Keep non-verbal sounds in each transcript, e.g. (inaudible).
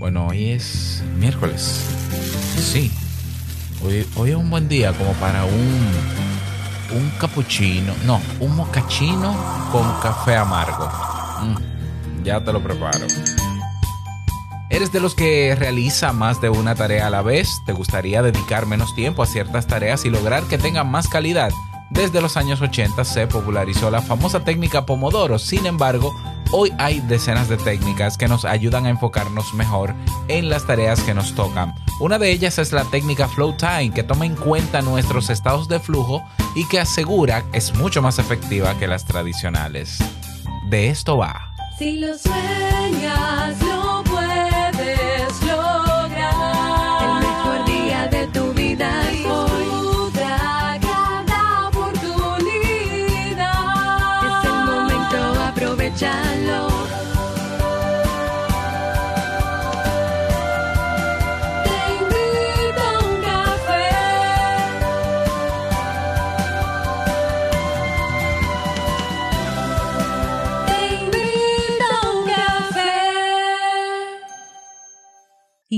Bueno, hoy es miércoles. Sí. Hoy, hoy es un buen día como para un, un cappuccino. No, un mocachino con café amargo. Mm, ya te lo preparo. ¿Eres de los que realiza más de una tarea a la vez? ¿Te gustaría dedicar menos tiempo a ciertas tareas y lograr que tengan más calidad? Desde los años 80 se popularizó la famosa técnica Pomodoro, sin embargo, hoy hay decenas de técnicas que nos ayudan a enfocarnos mejor en las tareas que nos tocan. Una de ellas es la técnica Flow Time, que toma en cuenta nuestros estados de flujo y que asegura es mucho más efectiva que las tradicionales. De esto va. Si lo sueñas,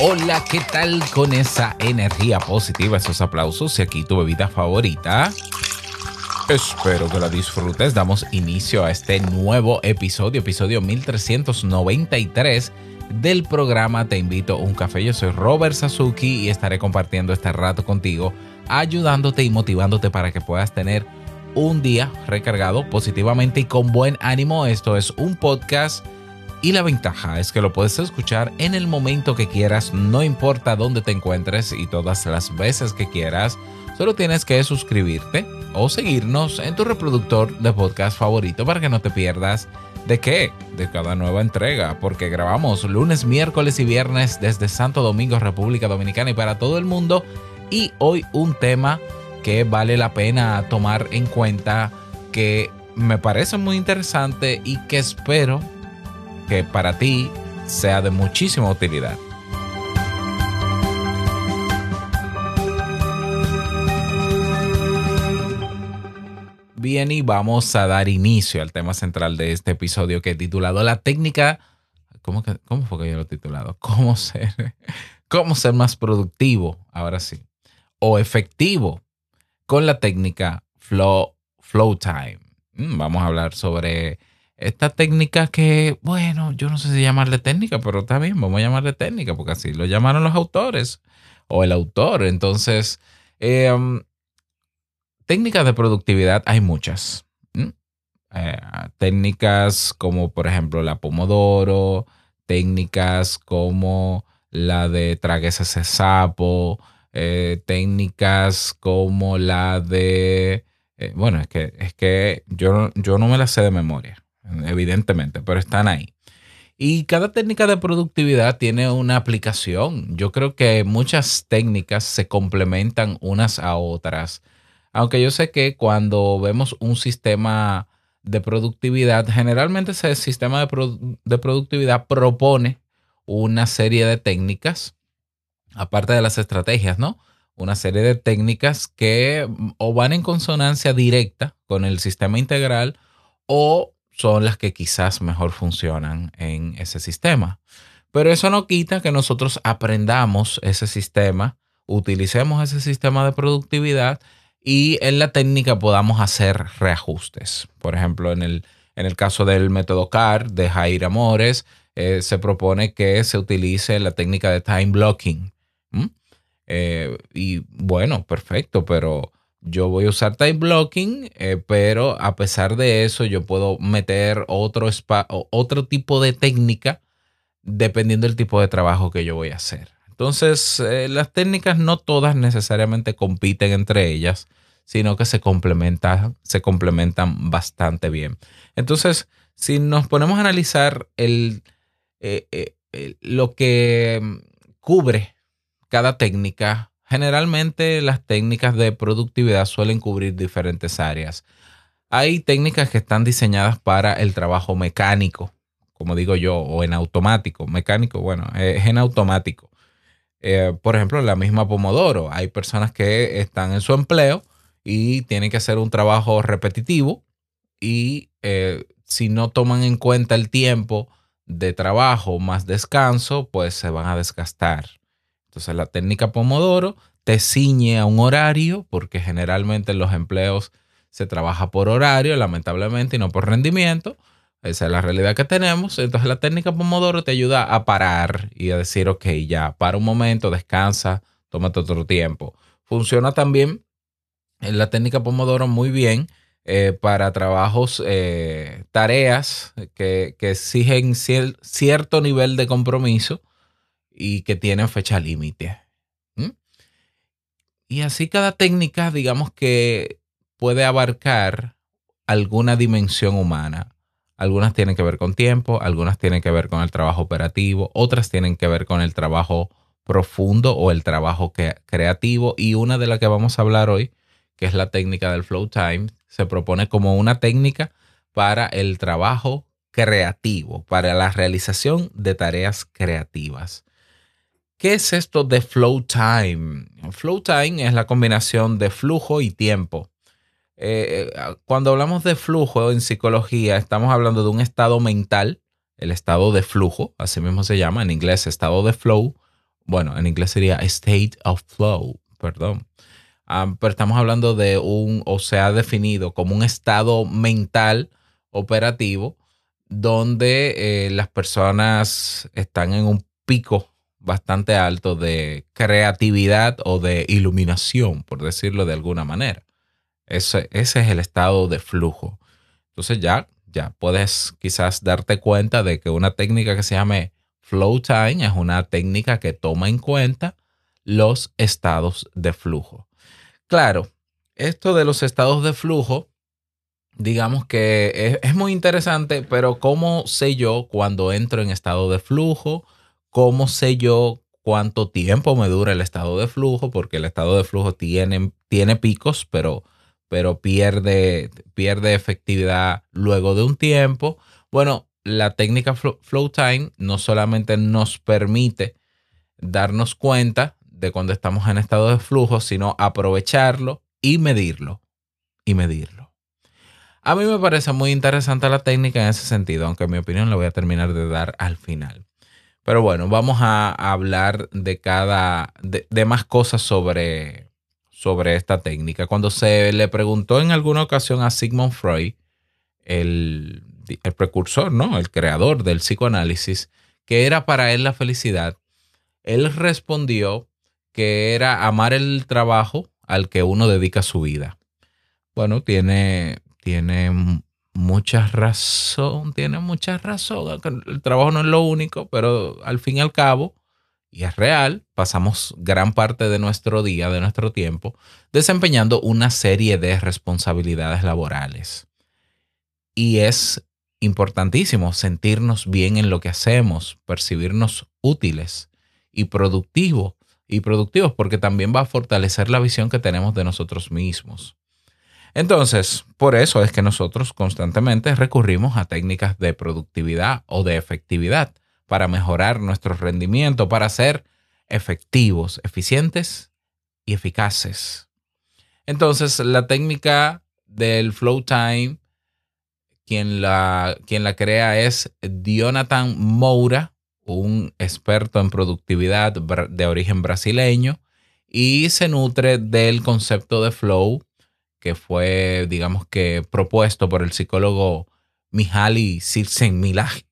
Hola, ¿qué tal con esa energía positiva, esos aplausos y aquí tu bebida favorita? Espero que la disfrutes. Damos inicio a este nuevo episodio, episodio 1393 del programa Te invito a un café. Yo soy Robert Sasuki y estaré compartiendo este rato contigo, ayudándote y motivándote para que puedas tener un día recargado positivamente y con buen ánimo. Esto es un podcast y la ventaja es que lo puedes escuchar en el momento que quieras, no importa dónde te encuentres y todas las veces que quieras. Solo tienes que suscribirte o seguirnos en tu reproductor de podcast favorito para que no te pierdas de qué, de cada nueva entrega, porque grabamos lunes, miércoles y viernes desde Santo Domingo, República Dominicana y para todo el mundo. Y hoy un tema que vale la pena tomar en cuenta, que me parece muy interesante y que espero que para ti sea de muchísima utilidad. Bien, y vamos a dar inicio al tema central de este episodio que he titulado La técnica. ¿Cómo, cómo fue que yo lo he titulado? (laughs) ¿Cómo ser, ¿Cómo ser más productivo? Ahora sí. O efectivo con la técnica Flow, flow Time. Mm, Vamos a hablar sobre esta técnica que, bueno, yo no sé si llamarle técnica, pero está bien, vamos a llamarle técnica, porque así lo llamaron los autores o el autor. Entonces, um, técnicas de productividad hay muchas. Eh, técnicas como, por ejemplo, la Pomodoro, técnicas como la de tragues ese sapo, eh, técnicas como la de... eh, bueno, es que, es que yo, yo no me las sé de memoria evidentemente, pero están ahí. Y cada técnica de productividad tiene una aplicación. Yo creo que muchas técnicas se complementan unas a otras. Aunque yo sé que cuando vemos un sistema de productividad, generalmente ese sistema de, de productividad propone una serie de técnicas, aparte de las estrategias, ¿no? Una serie de técnicas que o van en consonancia directa con el sistema integral o son las que quizás mejor funcionan en ese sistema. Pero eso no quita que nosotros aprendamos ese sistema, utilicemos ese sistema de productividad y en la técnica podamos hacer reajustes. Por ejemplo, en el, en el caso del método CAR de Jair Amores, eh, se propone que se utilice la técnica de time blocking. Eh, y bueno, perfecto, pero yo voy a usar time blocking, eh, pero a pesar de eso yo puedo meter otro, otro tipo de técnica dependiendo del tipo de trabajo que yo voy a hacer. Entonces, eh, las técnicas no todas necesariamente compiten entre ellas, sino que se complementan, se complementan bastante bien. Entonces, si nos ponemos a analizar el, eh, lo que mm, cubre cada técnica, generalmente las técnicas de productividad suelen cubrir diferentes áreas. Hay técnicas que están diseñadas para el trabajo mecánico, como digo yo, o en automático. Mecánico, bueno, es en automático. Eh, por ejemplo, la misma Pomodoro. Hay personas que están en su empleo y tienen que hacer un trabajo repetitivo y eh, si no toman en cuenta el tiempo de trabajo más descanso, pues se van a desgastar. Entonces la técnica Pomodoro te ciñe a un horario porque generalmente en los empleos se trabaja por horario, lamentablemente, y no por rendimiento. Esa es la realidad que tenemos. Entonces la técnica Pomodoro te ayuda a parar y a decir, ok, ya, para un momento, descansa, tómate otro tiempo. Funciona también en la técnica Pomodoro muy bien eh, para trabajos, eh, tareas que, que exigen cier- cierto nivel de compromiso y que tienen fecha límite. Y así cada técnica, digamos que puede abarcar alguna dimensión humana. Algunas tienen que ver con tiempo, algunas tienen que ver con el trabajo operativo, otras tienen que ver con el trabajo profundo o el trabajo que- creativo. Y una de las que vamos a hablar hoy, que es la técnica del flow time, se propone como una técnica para el trabajo creativo, para la realización de tareas creativas. ¿Qué es esto de flow time? Flow time es la combinación de flujo y tiempo. Eh, eh, cuando hablamos de flujo en psicología, estamos hablando de un estado mental, el estado de flujo, así mismo se llama, en inglés estado de flow. Bueno, en inglés sería state of flow, perdón. Ah, pero estamos hablando de un, o se ha definido como un estado mental operativo donde eh, las personas están en un pico bastante alto de creatividad o de iluminación, por decirlo de alguna manera. Ese, es el estado de flujo. Entonces ya, ya puedes quizás darte cuenta de que una técnica que se llame flow time es una técnica que toma en cuenta los estados de flujo. Claro, esto de los estados de flujo, digamos que es, es muy interesante, pero ¿cómo sé yo cuando entro en estado de flujo? ¿Cómo sé yo cuánto tiempo me dura el estado de flujo? Porque el estado de flujo tiene, tiene picos, pero, pero pierde, pierde efectividad luego de un tiempo. Bueno, la técnica Flow, Time no solamente nos permite darnos cuenta de cuando estamos en estado de flujo, sino aprovecharlo y medirlo. Y medirlo. A mí me parece muy interesante la técnica en ese sentido, aunque mi opinión la voy a terminar de dar al final. Pero bueno, vamos a, hablar de cada, de, de más cosas sobre, sobre esta técnica. Cuando se le preguntó en alguna ocasión a Sigmund Freud, el, el precursor, ¿no? El creador del psicoanálisis, que era para él la felicidad, él respondió que era amar el trabajo al que uno dedica su vida. Bueno, tiene, tiene mucha razón, tiene mucha razón. El trabajo no es lo único, pero al fin y al cabo, y es real, pasamos gran parte de nuestro día, de nuestro tiempo, desempeñando una serie de responsabilidades laborales. Y es importantísimo sentirnos bien en lo que hacemos, percibirnos útiles y productivos, y productivos porque también va a fortalecer la visión que tenemos de nosotros mismos. Entonces, por eso es que nosotros constantemente recurrimos a técnicas de productividad o de efectividad para mejorar nuestro rendimiento, para ser efectivos, eficientes y eficaces. Entonces, la técnica del flow time, quien la, quien la crea es Jonathan Moura, un experto en productividad de origen brasileño, y se nutre del concepto de flow que fue, digamos que, propuesto por el psicólogo Mihaly Csikszentmihalyi.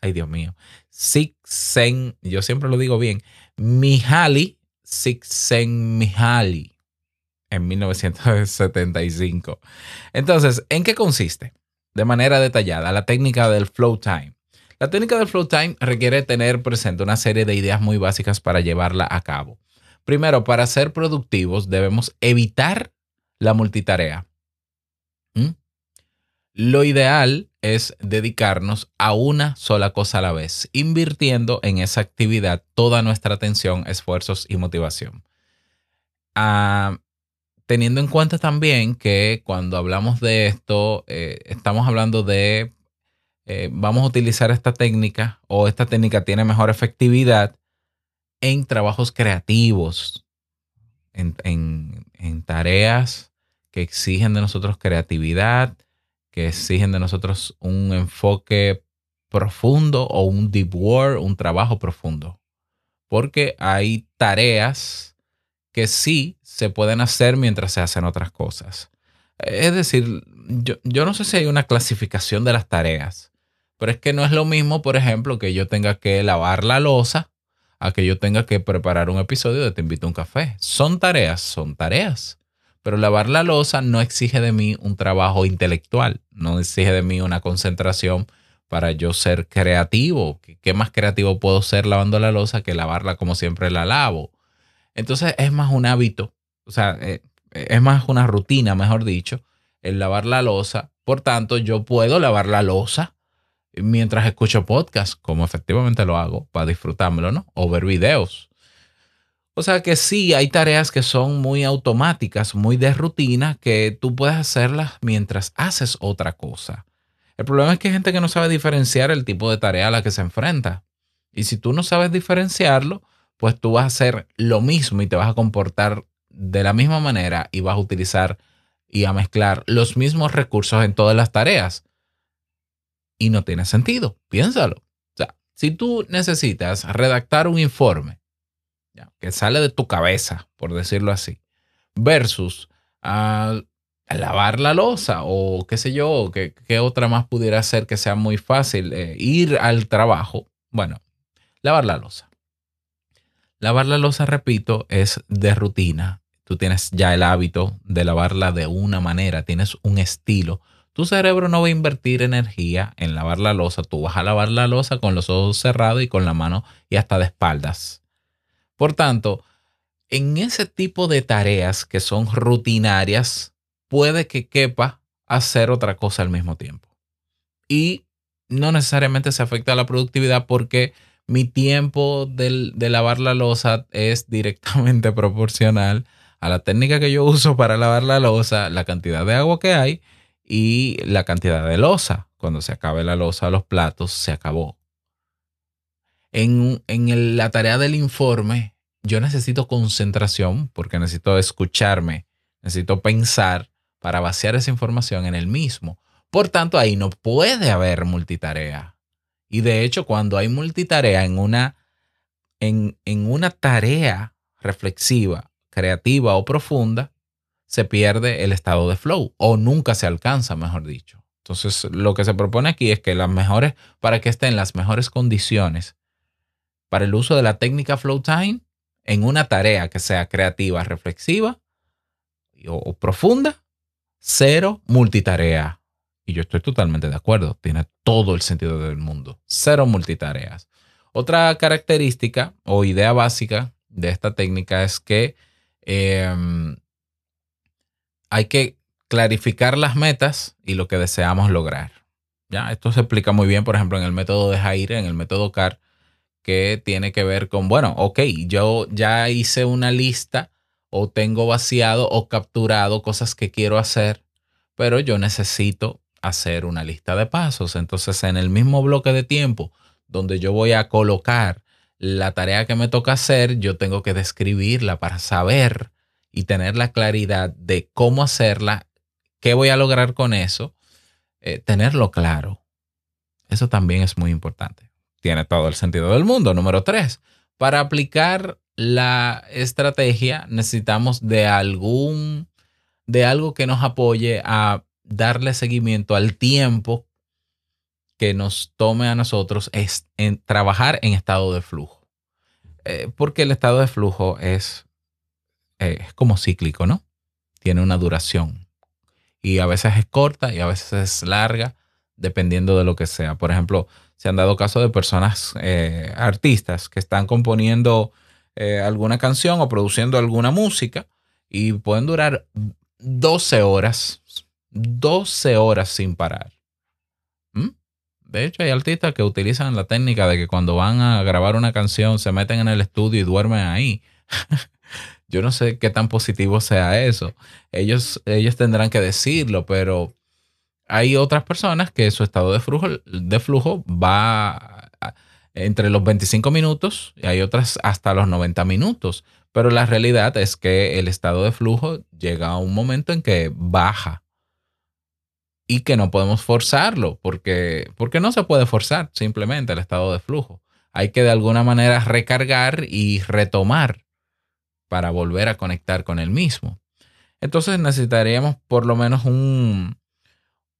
Ay, Dios mío. Csikszent, yo siempre lo digo bien. Mihaly Csikszentmihalyi en 1975. Entonces, ¿en qué consiste? De manera detallada, la técnica del flow time. La técnica del flow time requiere tener presente una serie de ideas muy básicas para llevarla a cabo. Primero, para ser productivos debemos evitar la multitarea. ¿Mm? Lo ideal es dedicarnos a una sola cosa a la vez, invirtiendo en esa actividad toda nuestra atención, esfuerzos y motivación. Ah, teniendo en cuenta también que cuando hablamos de esto, eh, estamos hablando de, eh, vamos a utilizar esta técnica o esta técnica tiene mejor efectividad en trabajos creativos, en, en- en tareas que exigen de nosotros creatividad, que exigen de nosotros un enfoque profundo o un deep work, un trabajo profundo. Porque hay tareas que sí se pueden hacer mientras se hacen otras cosas. Es decir, yo, yo no sé si hay una clasificación de las tareas, pero es que no es lo mismo, por ejemplo, que yo tenga que lavar la losa a que yo tenga que preparar un episodio de Te invito a un café. Son tareas, son tareas. Pero lavar la losa no exige de mí un trabajo intelectual, no exige de mí una concentración para yo ser creativo. ¿Qué, más creativo puedo ser lavando la losa que lavarla como siempre la lavo? Entonces es más un hábito, o sea, eh, es más una rutina, mejor dicho, el lavar la losa. Por tanto, yo puedo lavar la losa mientras escucho podcast, como efectivamente lo hago, para disfrutármelo, ¿no? O ver videos. O sea que sí, hay tareas que son muy automáticas, muy de rutina, que tú puedes hacerlas mientras haces otra cosa. El problema es que hay gente que no sabe diferenciar el tipo de tarea a la que se enfrenta. Y si tú no sabes diferenciarlo, pues tú vas a hacer lo mismo y te vas a comportar de la misma manera y vas a utilizar y a mezclar los mismos recursos en todas las tareas. Y no tiene sentido, piénsalo. O sea, si tú necesitas redactar un informe que sale de tu cabeza, por decirlo así, versus lavar la losa o qué sé yo, qué, qué otra más pudiera ser que sea muy fácil, eh, ir al trabajo. Bueno, lavar la losa. Lavar la losa, repito, es de rutina. Tú tienes ya el hábito de lavarla de una manera, tienes un estilo. Tu cerebro no va a invertir energía en lavar la losa. Tú vas a lavar la losa con los ojos cerrados y con la mano y hasta de espaldas. Por tanto, en ese tipo de tareas que son rutinarias, puede que quepa hacer otra cosa al mismo tiempo. Y no necesariamente se afecta a la productividad porque mi tiempo de lavar la losa es directamente (laughs) proporcional a la técnica que yo uso para lavar la losa, la cantidad de agua que hay y la cantidad de losa. Cuando se acabe la losa, los platos, se acabó. En, en el- la tarea del informe, yo necesito concentración porque necesito escucharme, necesito pensar para vaciar esa información en el mismo. Por tanto, ahí no puede haber multitarea. Y de hecho, cuando hay multitarea en una, en, en una tarea reflexiva, creativa o profunda, se pierde el estado de flow o nunca se alcanza, mejor dicho. Entonces, lo que se propone aquí es que las mejores, para que estén las mejores condiciones para el uso de la técnica flow time en una tarea que sea creativa, reflexiva o, profunda, cero multitarea. Y yo estoy totalmente de acuerdo, tiene todo el sentido del mundo. Cero multitareas. Otra característica o idea básica de esta técnica es que em, hay que clarificar las metas y lo que deseamos lograr. ¿Ya? Esto se explica muy bien, por ejemplo, en el método de Jair, en el método CAR, que tiene que ver con, bueno, ok, yo ya hice una lista o tengo vaciado o capturado cosas que quiero hacer, pero yo necesito hacer una lista de pasos. Entonces, en el mismo bloque de tiempo donde yo voy a colocar la tarea que me toca hacer, yo tengo que describirla para saber y tener la claridad de cómo hacerla, qué voy a lograr con eso, eh, tenerlo claro. Eso también es muy importante. Tiene todo el sentido del mundo. Número tres, para aplicar la estrategia necesitamos de algún, de algo que nos apoye a darle seguimiento al tiempo que nos tome a nosotros es en trabajar en estado de flujo. Eh, porque el estado de flujo es, eh, es como cíclico, ¿no? Tiene una duración. Y a veces es corta y a veces es larga, dependiendo de lo que sea. Por ejemplo, se han dado casos de personas, eh, artistas, que están componiendo eh, alguna canción o produciendo alguna música y pueden durar 12 horas, 12 horas sin parar. ¿Mm? De hecho, hay artistas que utilizan la técnica de que cuando van a grabar una canción se meten en el estudio y duermen ahí. (laughs) Yo no sé qué tan positivo sea eso. Ellos, ellos tendrán que decirlo, pero hay otras personas que su estado de flujo, de flujo va entre los 25 minutos y hay otras hasta los 90 minutos. Pero la realidad es que el estado de flujo llega a un momento en que baja y que no podemos forzarlo porque, porque no se puede forzar simplemente el estado de flujo. Hay que de alguna manera recargar y retomar para volver a conectar con el mismo. Entonces necesitaríamos por lo menos un,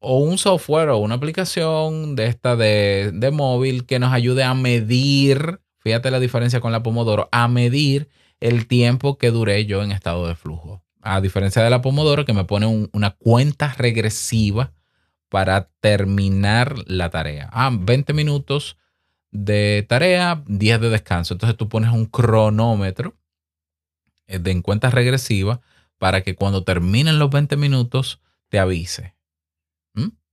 o un software o una aplicación de esta de, de móvil que nos ayude a medir, fíjate la diferencia con la Pomodoro, a medir el tiempo que duré yo en estado de flujo. A diferencia de la Pomodoro que me pone un- una cuenta regresiva para terminar la tarea. Ah, 20 minutos de tarea, 10 de descanso. Entonces tú pones un cronómetro eh, de en cuenta regresiva para que cuando terminen los 20 minutos te avise.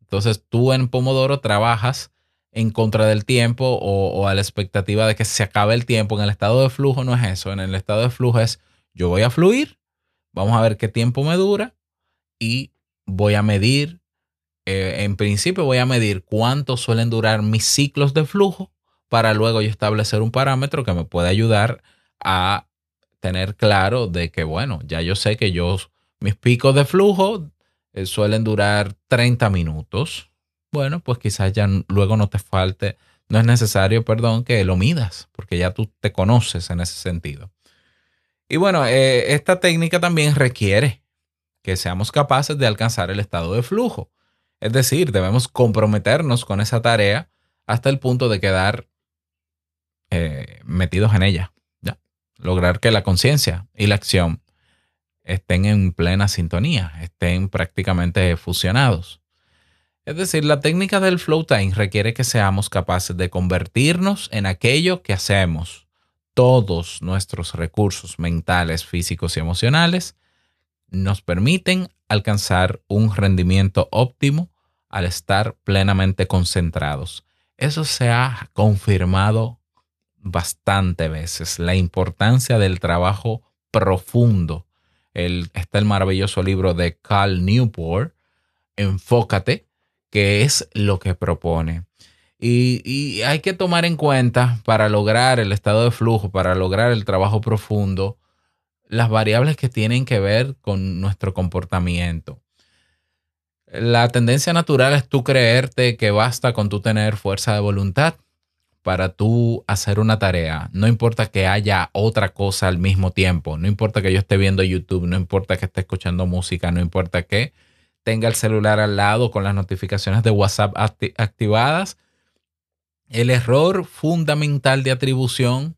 Entonces tú en Pomodoro trabajas en contra del tiempo o, a la expectativa de que se acabe el tiempo. En el estado de flujo no es eso. En el estado de flujo es yo voy a fluir, vamos a ver qué tiempo me dura y voy a medir. eh, en principio voy a medir cuánto suelen durar mis ciclos de flujo para luego yo establecer un parámetro que me puede ayudar a tener claro de que, bueno, ya yo sé que yo, mis picos de flujo eh, suelen durar 30 minutos. Bueno, pues quizás ya luego no te falte, no es necesario, perdón, que lo midas, porque ya tú te conoces en ese sentido. Y bueno, eh, esta técnica también requiere que seamos capaces de alcanzar el estado de flujo. Es decir, debemos comprometernos con esa tarea hasta el punto de quedar eh, metidos en ella. ¿ya? Lograr que la conciencia y la acción estén en plena sintonía, estén prácticamente fusionados. Es decir, la técnica del flow time requiere que seamos capaces de convertirnos en aquello que hacemos. Todos nuestros recursos mentales, físicos y emocionales nos permiten alcanzar un rendimiento óptimo al estar plenamente concentrados. Eso se ha confirmado bastante veces, la importancia del trabajo profundo. Está el maravilloso libro de Cal Newport, Enfócate, que es lo que propone. Y, y hay que tomar en cuenta para lograr el estado de flujo, para lograr el trabajo profundo, las variables que tienen que ver con nuestro comportamiento. La tendencia natural es tú creerte que basta con tú tener fuerza de voluntad para tú hacer una tarea. No importa que haya otra cosa al mismo tiempo. No importa que yo esté viendo YouTube, no importa que esté escuchando música, no importa que tenga el celular al lado con las notificaciones de WhatsApp acti- activadas. El error fundamental de atribución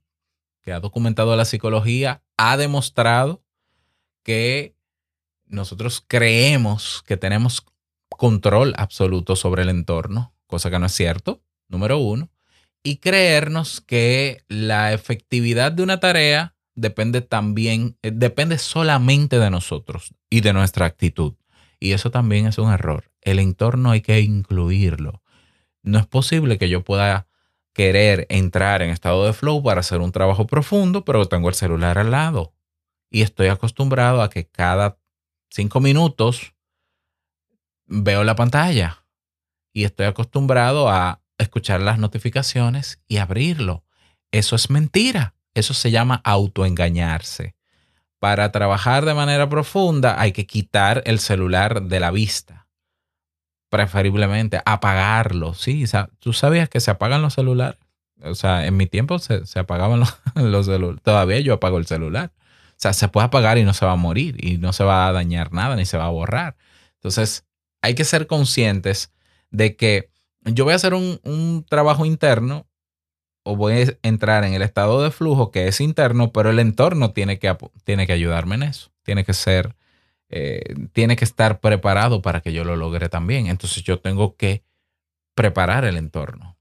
que ha documentado la psicología ha demostrado que nosotros creemos que tenemos control absoluto sobre el entorno, cosa que no es cierto, número uno, y creernos que la efectividad de una tarea depende también, eh, depende solamente de nosotros y de nuestra actitud. Y eso también es un error. El entorno hay que incluirlo. No es posible que yo pueda querer entrar en estado de flow para hacer un trabajo profundo, pero tengo el celular al lado. Y estoy acostumbrado a que cada cinco minutos veo la pantalla. Y estoy acostumbrado a escuchar las notificaciones y abrirlo. Eso es mentira. Eso se llama autoengañarse. Para trabajar de manera profunda hay que quitar el celular de la vista. Preferiblemente apagarlo. Sí, tú sabías que se apagan los celulares. O sea, en mi tiempo se, se apagaban los, (laughs) los celulares. Todavía yo apago el celular. O sea, se puede apagar y no se va a morir y no se va a dañar nada ni se va a borrar. Entonces, hay que ser conscientes de que yo voy a hacer un, un trabajo interno o voy a entrar en el estado de flujo que es interno, pero el entorno tiene que, tiene que ayudarme en eso. Tiene que ser, eh, tiene que estar preparado para que yo lo logre también. Entonces yo tengo que preparar el entorno.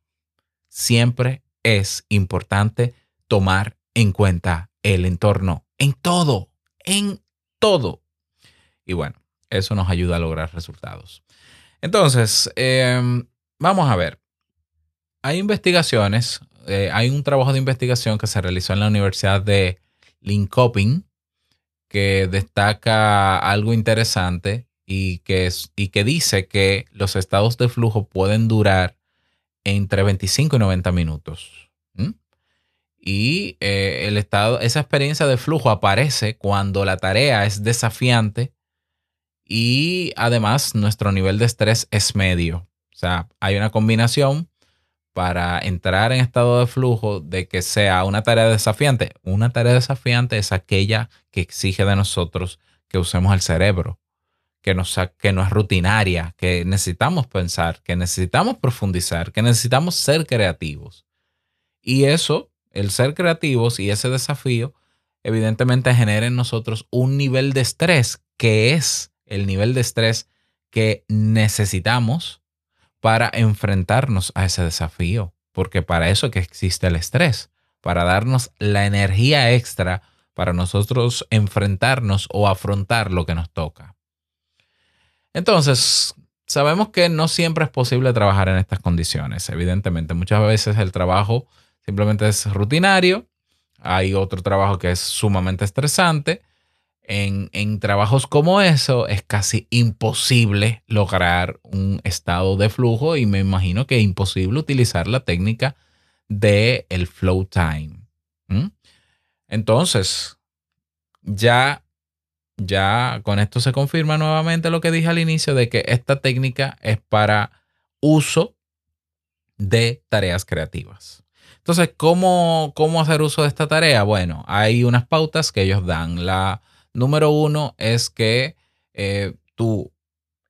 Siempre es importante tomar en cuenta el entorno en todo, en todo. Y bueno, eso nos ayuda a lograr resultados. Entonces, em, vamos a ver. Hay investigaciones, eh, hay un trabajo de investigación que se realizó en la Universidad de Linköping que destaca algo interesante y que, y que dice que los estados de flujo pueden durar entre 25 y 90 minutos. Y eh, el estado, esa experiencia de flujo aparece cuando la tarea es desafiante y además nuestro nivel de estrés es medio. O sea, hay una combinación para entrar en estado de flujo de que sea una tarea desafiante. Una tarea desafiante es aquella que exige de nosotros que usemos el cerebro, que, nos, que no es rutinaria, que necesitamos pensar, que necesitamos profundizar, que necesitamos ser creativos. Y eso, el ser creativos y ese desafío, evidentemente genera en nosotros un nivel de estrés que es el nivel de estrés que necesitamos para enfrentarnos a ese desafío, porque para eso que existe el estrés, para darnos la energía extra para nosotros enfrentarnos o afrontar lo que nos toca. Entonces, sabemos que no siempre es posible trabajar en estas condiciones, evidentemente. Muchas veces el trabajo simplemente es rutinario, hay otro trabajo que es sumamente estresante. En, en trabajos como eso es casi imposible lograr un estado de flujo y me imagino que es imposible utilizar la técnica de el flow time. Entonces, ya, ya con esto se confirma nuevamente lo que dije al inicio de que esta técnica es para uso de tareas creativas. Entonces, ¿cómo, cómo hacer uso de esta tarea? Bueno, hay unas pautas que ellos dan. La número uno es que eh, tú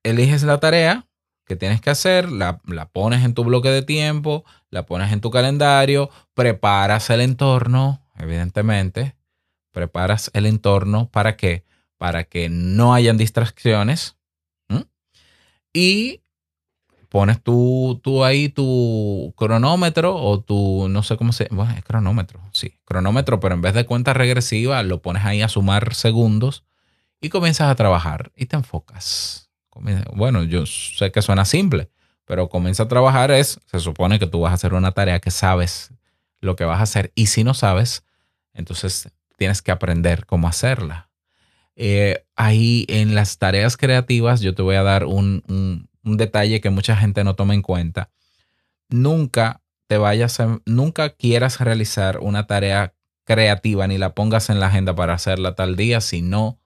eliges la tarea que tienes que hacer, la, la pones en tu bloque de tiempo, la pones en tu calendario, preparas el entorno, evidentemente, preparas el entorno para qué? Para que no hayan distracciones y pones tú, tú ahí tu cronómetro o tu, no sé cómo se, bueno, es cronómetro, sí, cronómetro, pero en vez de cuenta regresiva lo pones ahí a sumar segundos y comienzas a trabajar y te enfocas. Bueno, yo sé que suena simple, pero comienza a trabajar es, se supone que tú vas a hacer una tarea que sabes lo que vas a hacer y si no sabes, entonces tienes que aprender cómo hacerla. Eh, ahí en las tareas creativas yo te voy a dar un- un detalle que mucha gente no toma en cuenta. Nunca te vayas a, nunca quieras realizar una tarea creativa ni la pongas en la agenda para hacerla tal día si no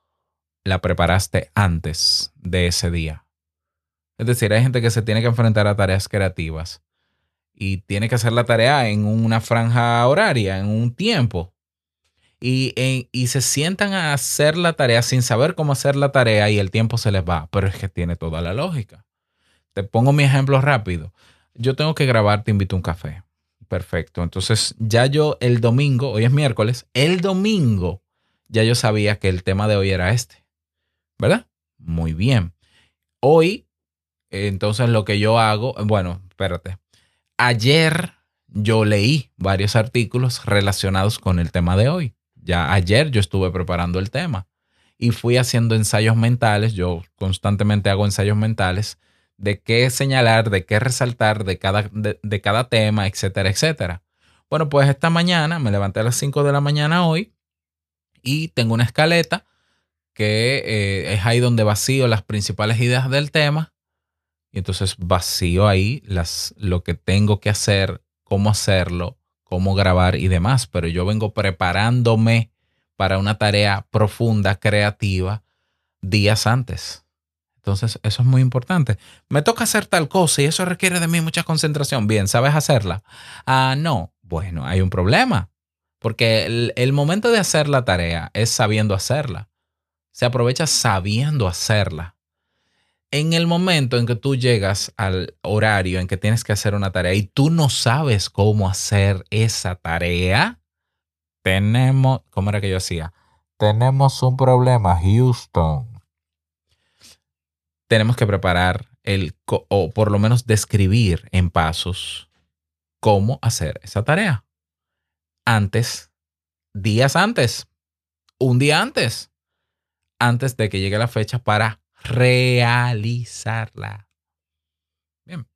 la preparaste antes de ese día. Es decir, hay gente que se tiene que enfrentar a tareas creativas y tiene que hacer la tarea en una franja horaria, en un tiempo. Y, en- y se sientan a hacer la tarea sin saber cómo hacer la tarea y el tiempo se les va. Pero es que tiene toda la lógica. Te pongo mi ejemplo rápido. Yo tengo que grabar Te invito a un café. Perfecto. Entonces ya yo el domingo, hoy es miércoles, el domingo ya yo sabía que el tema de hoy era este. ¿Verdad? Muy bien. Hoy, entonces lo que yo hago, bueno, espérate. Ayer yo leí varios artículos relacionados con el tema de hoy. Ya ayer yo estuve preparando el tema y fui haciendo ensayos mentales. Yo constantemente hago ensayos mentales de qué señalar, de qué resaltar de cada, de, de cada tema, etcétera, etcétera. Bueno, pues esta mañana me levanté a las 5 de la mañana hoy y tengo una escaleta que eh, es ahí donde vacío las principales ideas del tema. Y entonces vacío ahí las, lo que tengo que hacer, cómo hacerlo, cómo grabar y demás. Pero yo vengo preparándome para una tarea profunda, creativa, días antes. Entonces, eso es muy importante. Me toca hacer tal cosa y eso requiere de mí mucha concentración. Bien, ¿sabes hacerla? Ah, no. Bueno, hay un problema. Porque el, el momento de hacer la tarea es sabiendo hacerla. Se aprovecha sabiendo hacerla. En el momento en que tú llegas al horario en que tienes que hacer una tarea y tú no sabes cómo hacer esa tarea, tenemos, ¿cómo era que yo hacía? Tenemos un problema, Houston. Tenemos que preparar el, o por lo menos describir en pasos cómo hacer esa tarea. Antes, días antes, un día antes, antes de que llegue la fecha para realizarla. Bien.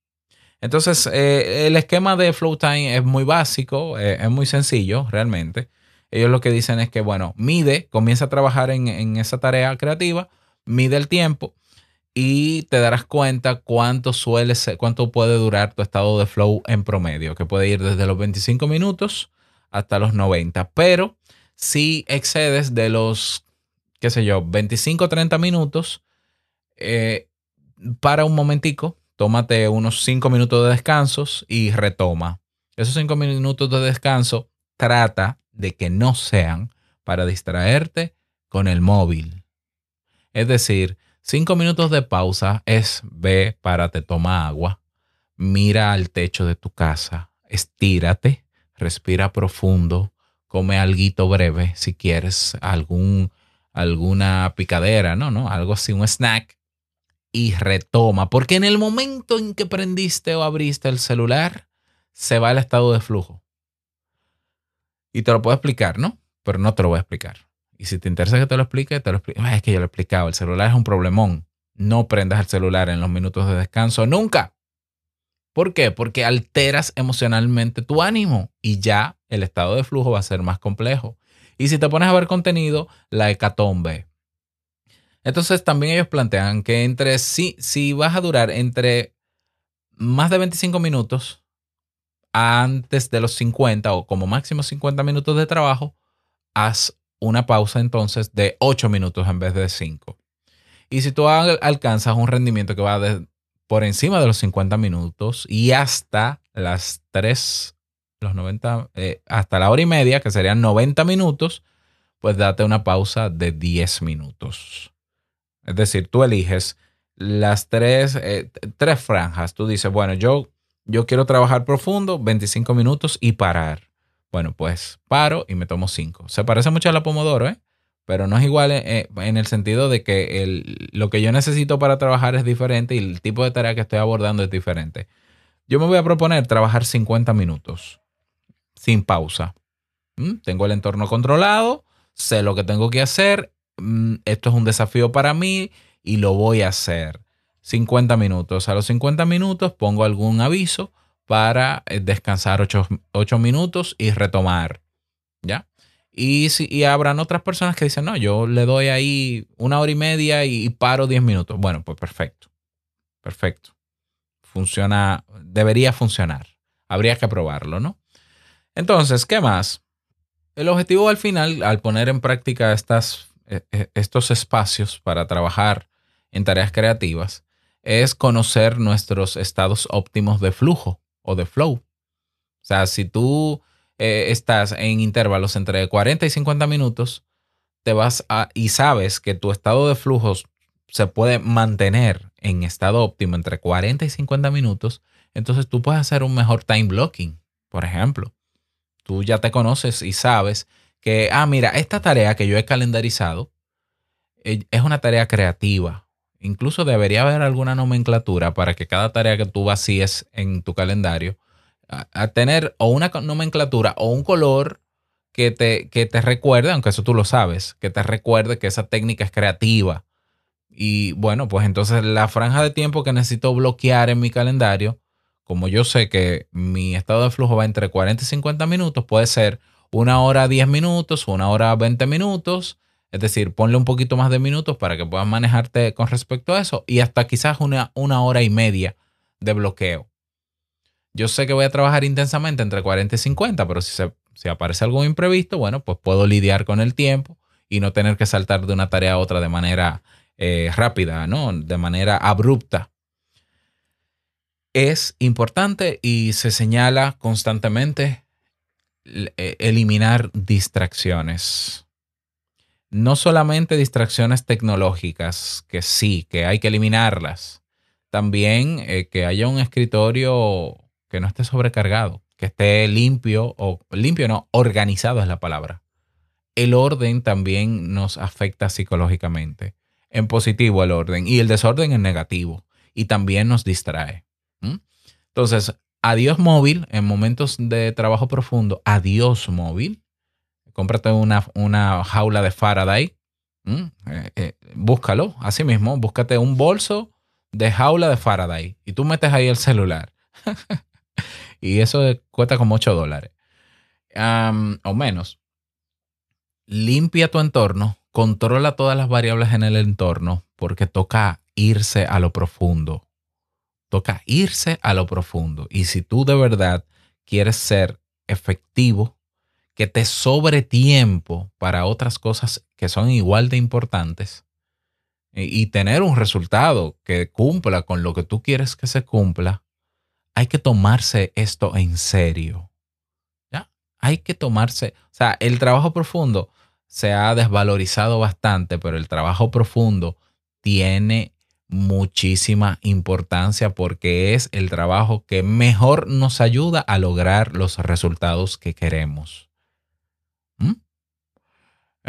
Entonces, eh, el esquema de Flow Time es muy básico, eh, es muy sencillo realmente. Ellos lo que dicen es que, bueno, mide, comienza a trabajar en, en esa tarea creativa, mide el tiempo y te darás cuenta cuánto suele ser, cuánto puede durar tu estado de flow en promedio, que puede ir desde los 25 minutos hasta los 90. Pero si excedes de los, qué sé yo, 25 o 30 minutos, eh, para un momentico, tómate unos 5 minutos de descansos y retoma. Esos 5 minutos de descanso trata de que no sean para distraerte con el móvil. Es decir, 5 minutos de pausa es ve, párate, toma agua, mira al techo de tu casa, estírate, respira profundo, come algo breve si quieres algún alguna picadera, no, no, algo así, un snack y retoma, porque en el momento en que prendiste o abriste el celular, se va el estado de flujo. Y te lo puedo explicar, ¿no? Pero no te lo voy a explicar. Y si te interesa que te lo explique, te lo explico. Ah, es que yo lo he explicado, el celular es un problemón. No prendas el celular en los minutos de descanso nunca. ¿Por qué? Porque alteras emocionalmente tu ánimo y ya el estado de flujo va a ser más complejo. Y si te pones a ver contenido, la hecatombe. Entonces también ellos plantean que entre si, si vas a durar entre más de 25 minutos antes de los 50 o como máximo 50 minutos de trabajo, haz una pausa entonces de 8 minutos en vez de 5. Y si tú al- alcanzas un rendimiento que va de- por encima de los 50 minutos y hasta las 3, los 90, eh, hasta la hora y media, que serían 90 minutos, pues date una pausa de 10 minutos. Es decir, tú eliges las tres, eh, tres franjas. Tú dices, bueno, yo, yo quiero trabajar profundo, 25 minutos y parar. Bueno, pues paro y me tomo 5. Se parece mucho a la Pomodoro, ¿eh? Pero no es igual eh, en el sentido de que el- lo que yo necesito para trabajar es diferente y el tipo de tarea que estoy abordando es diferente. Yo me voy a proponer trabajar 50 minutos sin pausa. ¿Mm? Tengo el entorno controlado, sé lo que tengo que hacer, mm, esto es un desafío para mí y lo voy a hacer. 50 minutos. A los 50 minutos pongo algún aviso para eh, descansar 8, minutos y retomar. ¿Ya? Y, si, y habrán otras personas que dicen, no, yo le doy ahí una hora y media y, y paro 10 minutos. Bueno, pues perfecto. Perfecto. Funciona, debería funcionar. Habría que probarlo, ¿no? Entonces, ¿qué más? El objetivo al final, al poner en práctica estas, eh, eh, estos espacios para trabajar en tareas creativas, es conocer nuestros estados óptimos de flujo o de flow. O sea, si tú eh, estás en intervalos entre 40 y 50 minutos, te vas a, y sabes que tu estado de flujos se puede mantener en estado óptimo entre 40 y 50 minutos, entonces tú puedes hacer un mejor time blocking, por ejemplo. Tú ya te conoces y sabes que, ah, mira, esta tarea que yo he calendarizado eh, es una tarea creativa. Incluso debería haber alguna nomenclatura para que cada tarea que tú vacíes en tu calendario, a, tener o una nomenclatura o un color que te, que te recuerde, aunque eso tú lo sabes, que te recuerde que esa técnica es creativa. Y bueno, pues entonces la franja de tiempo que necesito bloquear en mi calendario, como yo sé que mi estado de flujo va entre 40 y 50 minutos, puede ser una hora 10 minutos, una hora 20 minutos. Es decir, ponle un poquito más de minutos para que puedas manejarte con respecto a eso y hasta quizás una, una hora y media de bloqueo. Yo sé que voy a trabajar intensamente entre 40 y 50, pero si, se, si aparece algo imprevisto, bueno, pues puedo lidiar con el tiempo y no tener que saltar de una tarea a otra de manera eh, rápida, ¿no? De manera abrupta. Es importante y se señala constantemente eh, eliminar distracciones. No solamente distracciones tecnológicas, que sí, que hay que eliminarlas. También eh, que haya un escritorio que no esté sobrecargado, que esté limpio o limpio no, organizado es la palabra. El orden también nos afecta psicológicamente. En positivo el orden y el desorden en negativo y también nos distrae. Entonces, adiós móvil en momentos de trabajo profundo, adiós móvil. Cómprate una, una jaula de Faraday. ¿Mm? Búscalo, así mismo, búscate un bolso de jaula de Faraday y tú metes ahí el celular. (laughs) y eso cuesta como 8 dólares. O menos. Limpia tu entorno, controla todas las variables en el entorno, porque toca irse a lo profundo. Toca irse a lo profundo. Y si tú de verdad quieres ser efectivo, que te sobre tiempo para otras cosas que son igual de importantes y, y tener un resultado que cumpla con lo que tú quieres que se cumpla, hay que tomarse esto en serio. ¿Ya? Hay que tomarse, o sea, el trabajo profundo se ha desvalorizado bastante, pero el trabajo profundo tiene muchísima importancia porque es el trabajo que mejor nos ayuda a lograr los resultados que queremos.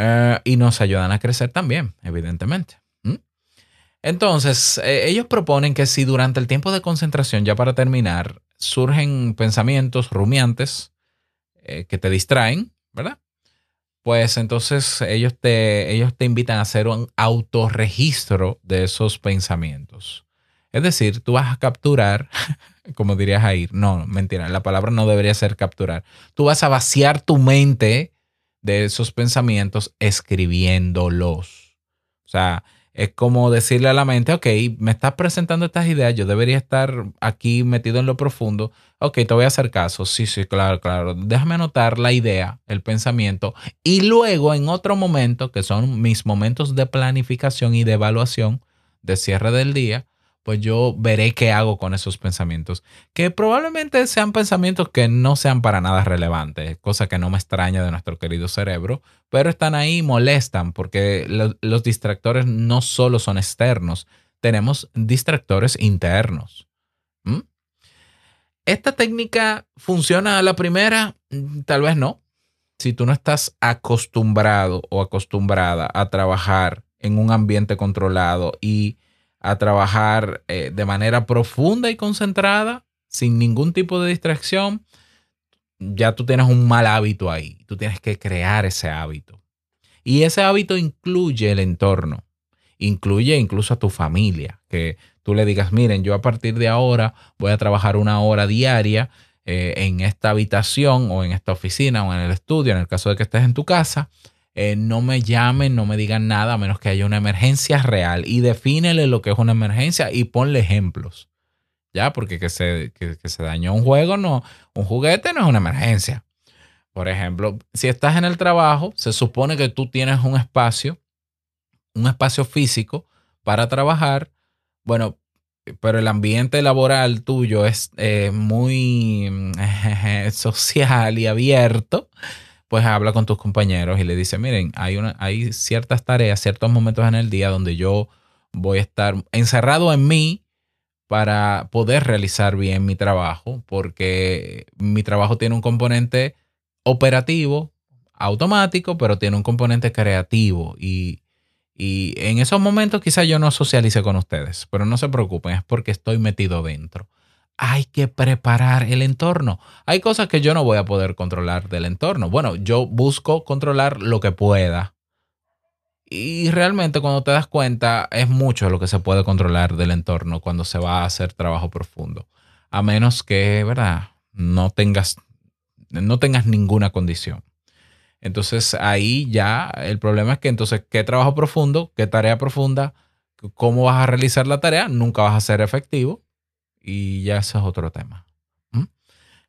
Eh, y nos ayudan a crecer también, evidentemente. ¿Mm? Entonces, eh, ellos proponen que si durante el tiempo de concentración, ya para terminar, surgen pensamientos rumiantes eh, que te distraen, ¿verdad? Pues entonces ellos te, ellos te invitan a hacer un autorregistro de esos pensamientos. Es decir, tú vas a capturar, (laughs) como dirías ahí, no, mentira, la palabra no debería ser capturar. Tú vas a vaciar tu mente de esos pensamientos escribiéndolos. O sea, es como decirle a la mente, ok, me estás presentando estas ideas, yo debería estar aquí metido en lo profundo. Ok, te voy a hacer caso. Sí, sí, claro, claro. Déjame anotar la idea, el pensamiento, y luego en otro momento, que son mis momentos de planificación y de evaluación de cierre del día, pues yo veré qué hago con esos pensamientos, que probablemente sean pensamientos que no sean para nada relevantes, cosa que no me extraña de nuestro querido cerebro, pero están ahí y molestan porque lo- los distractores no solo son externos, tenemos distractores internos. ¿Mm? ¿Esta técnica funciona a la primera? Mm, Tal vez no. Si tú no estás acostumbrado o acostumbrada a trabajar en un ambiente controlado y a trabajar eh, de manera profunda y concentrada, sin ningún tipo de distracción, ya tú tienes un mal hábito ahí. Tú tienes que crear ese hábito. Y ese hábito incluye el entorno, incluye incluso a tu familia, que tú le digas, miren, yo a partir de ahora voy a trabajar una hora diaria eh, en esta habitación o en esta oficina o en el estudio, en el caso de que estés en tu casa, eh, no me llamen, no me digan nada a menos que haya una emergencia real y defínele lo que es una emergencia y ponle ejemplos. Ya, porque que se, que, se dañó un juego, no, un juguete no es una emergencia. Por ejemplo, si estás en el trabajo, se supone que tú tienes un espacio, un espacio físico para trabajar. Bueno, pero el ambiente laboral tuyo es eh, muy mm, (laughs) social y abierto, pues habla con tus compañeros y le dice, miren, hay, una, hay ciertas tareas, ciertos momentos en el día donde yo voy a estar encerrado en mí para poder realizar bien mi trabajo, porque mi trabajo tiene un componente operativo, automático, pero tiene un componente creativo y, y en esos momentos quizás yo no socialice con ustedes, pero no se preocupen, es porque estoy metido dentro. Hay que preparar el entorno. Hay cosas que yo no voy a poder controlar del entorno. Bueno, yo busco controlar lo que pueda. Y realmente cuando te das cuenta es mucho lo que se puede controlar del entorno cuando se va a hacer trabajo profundo. A menos que, ¿verdad? No tengas, no tengas ninguna condición. Entonces ahí ya el problema es que entonces, ¿qué trabajo profundo? ¿Qué tarea profunda? ¿Cómo vas a realizar la tarea? Nunca vas a ser efectivo y ya eso es otro tema. ¿Mm?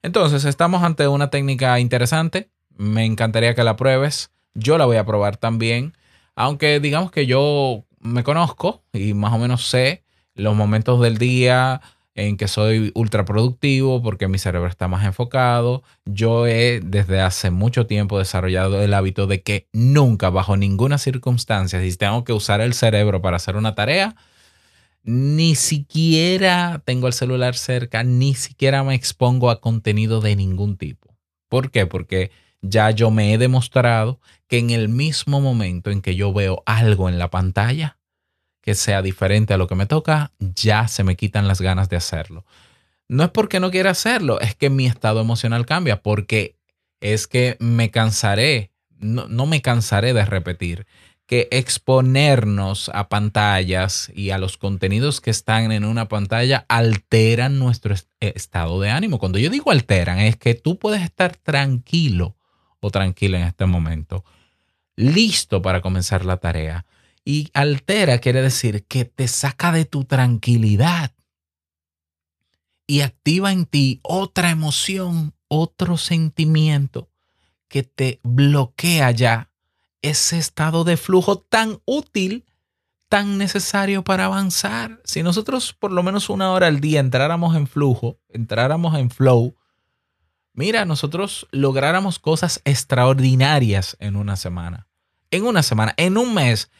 Entonces estamos ante una técnica interesante. Me encantaría que la pruebes. Yo la voy a probar también. Aunque digamos que yo me conozco y más o menos sé los momentos del día en que soy ultra productivo porque mi cerebro está más enfocado. Yo he desde hace mucho tiempo desarrollado el hábito de que nunca, bajo ninguna circunstancia, si tengo que usar el cerebro para hacer una tarea, ni siquiera tengo el celular cerca, ni siquiera me expongo a contenido de ningún tipo. ¿Por qué? Porque ya yo me he demostrado que en el mismo momento en que yo veo algo en la pantalla, que sea diferente a lo que me toca, ya se me quitan las ganas de hacerlo. No es porque no quiera hacerlo, es que mi estado emocional cambia, porque es que me cansaré, no, no me cansaré de repetir que exponernos a pantallas y a los contenidos que están en una pantalla alteran nuestro est- estado de ánimo. Cuando yo digo alteran, es que tú puedes estar tranquilo o tranquila en este momento, listo para comenzar la tarea. Y altera quiere decir que te saca de tu tranquilidad y activa en ti otra emoción, otro sentimiento que te bloquea ya ese estado de flujo tan útil, tan necesario para avanzar. Si nosotros por lo menos una hora al día entráramos en flujo, entráramos en flow, mira, nosotros lográramos cosas extraordinarias en una semana. En una semana, en un mes,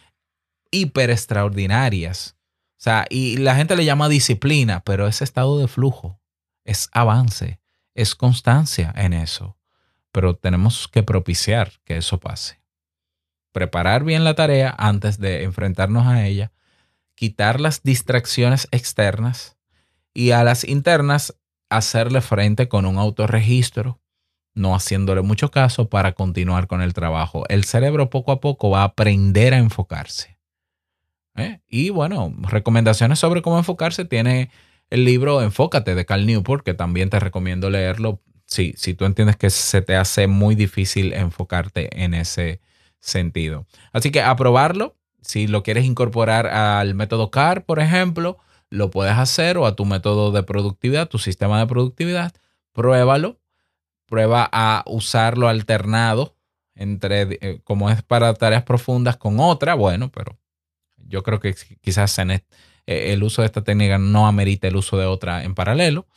hiper extraordinarias. O sea, y la gente le llama disciplina, pero ese estado de flujo es avance, es constancia en eso. Pero tenemos que propiciar que eso pase. Preparar bien la tarea antes de enfrentarnos a ella, quitar las distracciones externas y a las internas hacerle frente con un autorregistro, no haciéndole mucho caso para continuar con el trabajo. El cerebro poco a poco va a aprender a enfocarse. ¿Eh? Y bueno, recomendaciones sobre cómo enfocarse tiene el libro Enfócate de Cal Newport, que también te recomiendo leerlo si, si tú entiendes que se te hace muy difícil enfocarte en ese sentido. Así que aprobarlo, si lo quieres incorporar al método CAR, por ejemplo, lo puedes hacer o a tu método de productividad, tu sistema de productividad, pruébalo, prueba a usarlo alternado entre, eh, como es para tareas profundas con otra, bueno, pero yo creo que quizás en eh, el uso de esta técnica no amerita el uso de otra en paralelo.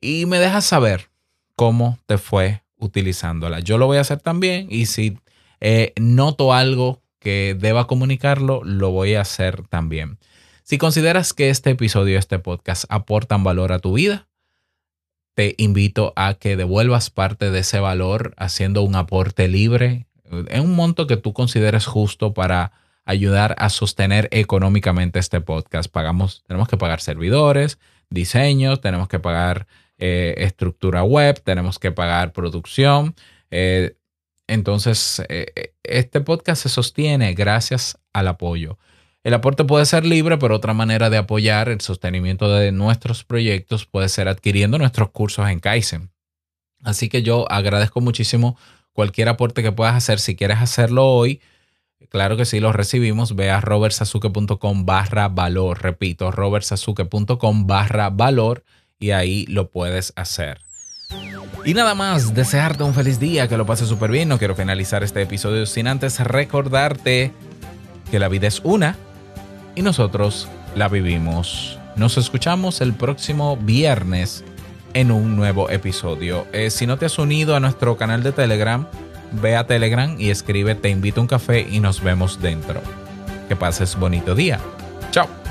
Y me dejas saber cómo te fue utilizándola. Yo lo voy a hacer también y si eh, noto algo que deba comunicarlo, lo voy a hacer también. Si consideras que este episodio, este podcast aportan valor a tu vida, te invito a que devuelvas parte de ese valor haciendo un aporte libre en un monto que tú consideres justo para ayudar a sostener económicamente este podcast. Pagamos, tenemos que pagar servidores, diseños, tenemos que pagar eh, estructura web, tenemos que pagar producción. eh, entonces, eh, este podcast se sostiene gracias al apoyo. El aporte puede ser libre, pero otra manera de apoyar el sostenimiento de nuestros proyectos puede ser adquiriendo nuestros cursos en Kaizen. Así que yo agradezco muchísimo cualquier aporte que puedas hacer. Si quieres hacerlo hoy, claro que sí, lo recibimos. Ve a robertsazuke.com barra valor. Repito, robertsazuke.com barra valor y ahí lo puedes hacer. Y nada más, desearte un feliz día, que lo pases súper bien. No quiero finalizar este episodio sin antes recordarte que la vida es una y nosotros la vivimos. Nos escuchamos el próximo viernes en un nuevo episodio. Eh, si no te has unido a nuestro canal de Telegram, ve a Telegram y escribe Te invito a un café y nos vemos dentro. Que pases bonito día. Chao.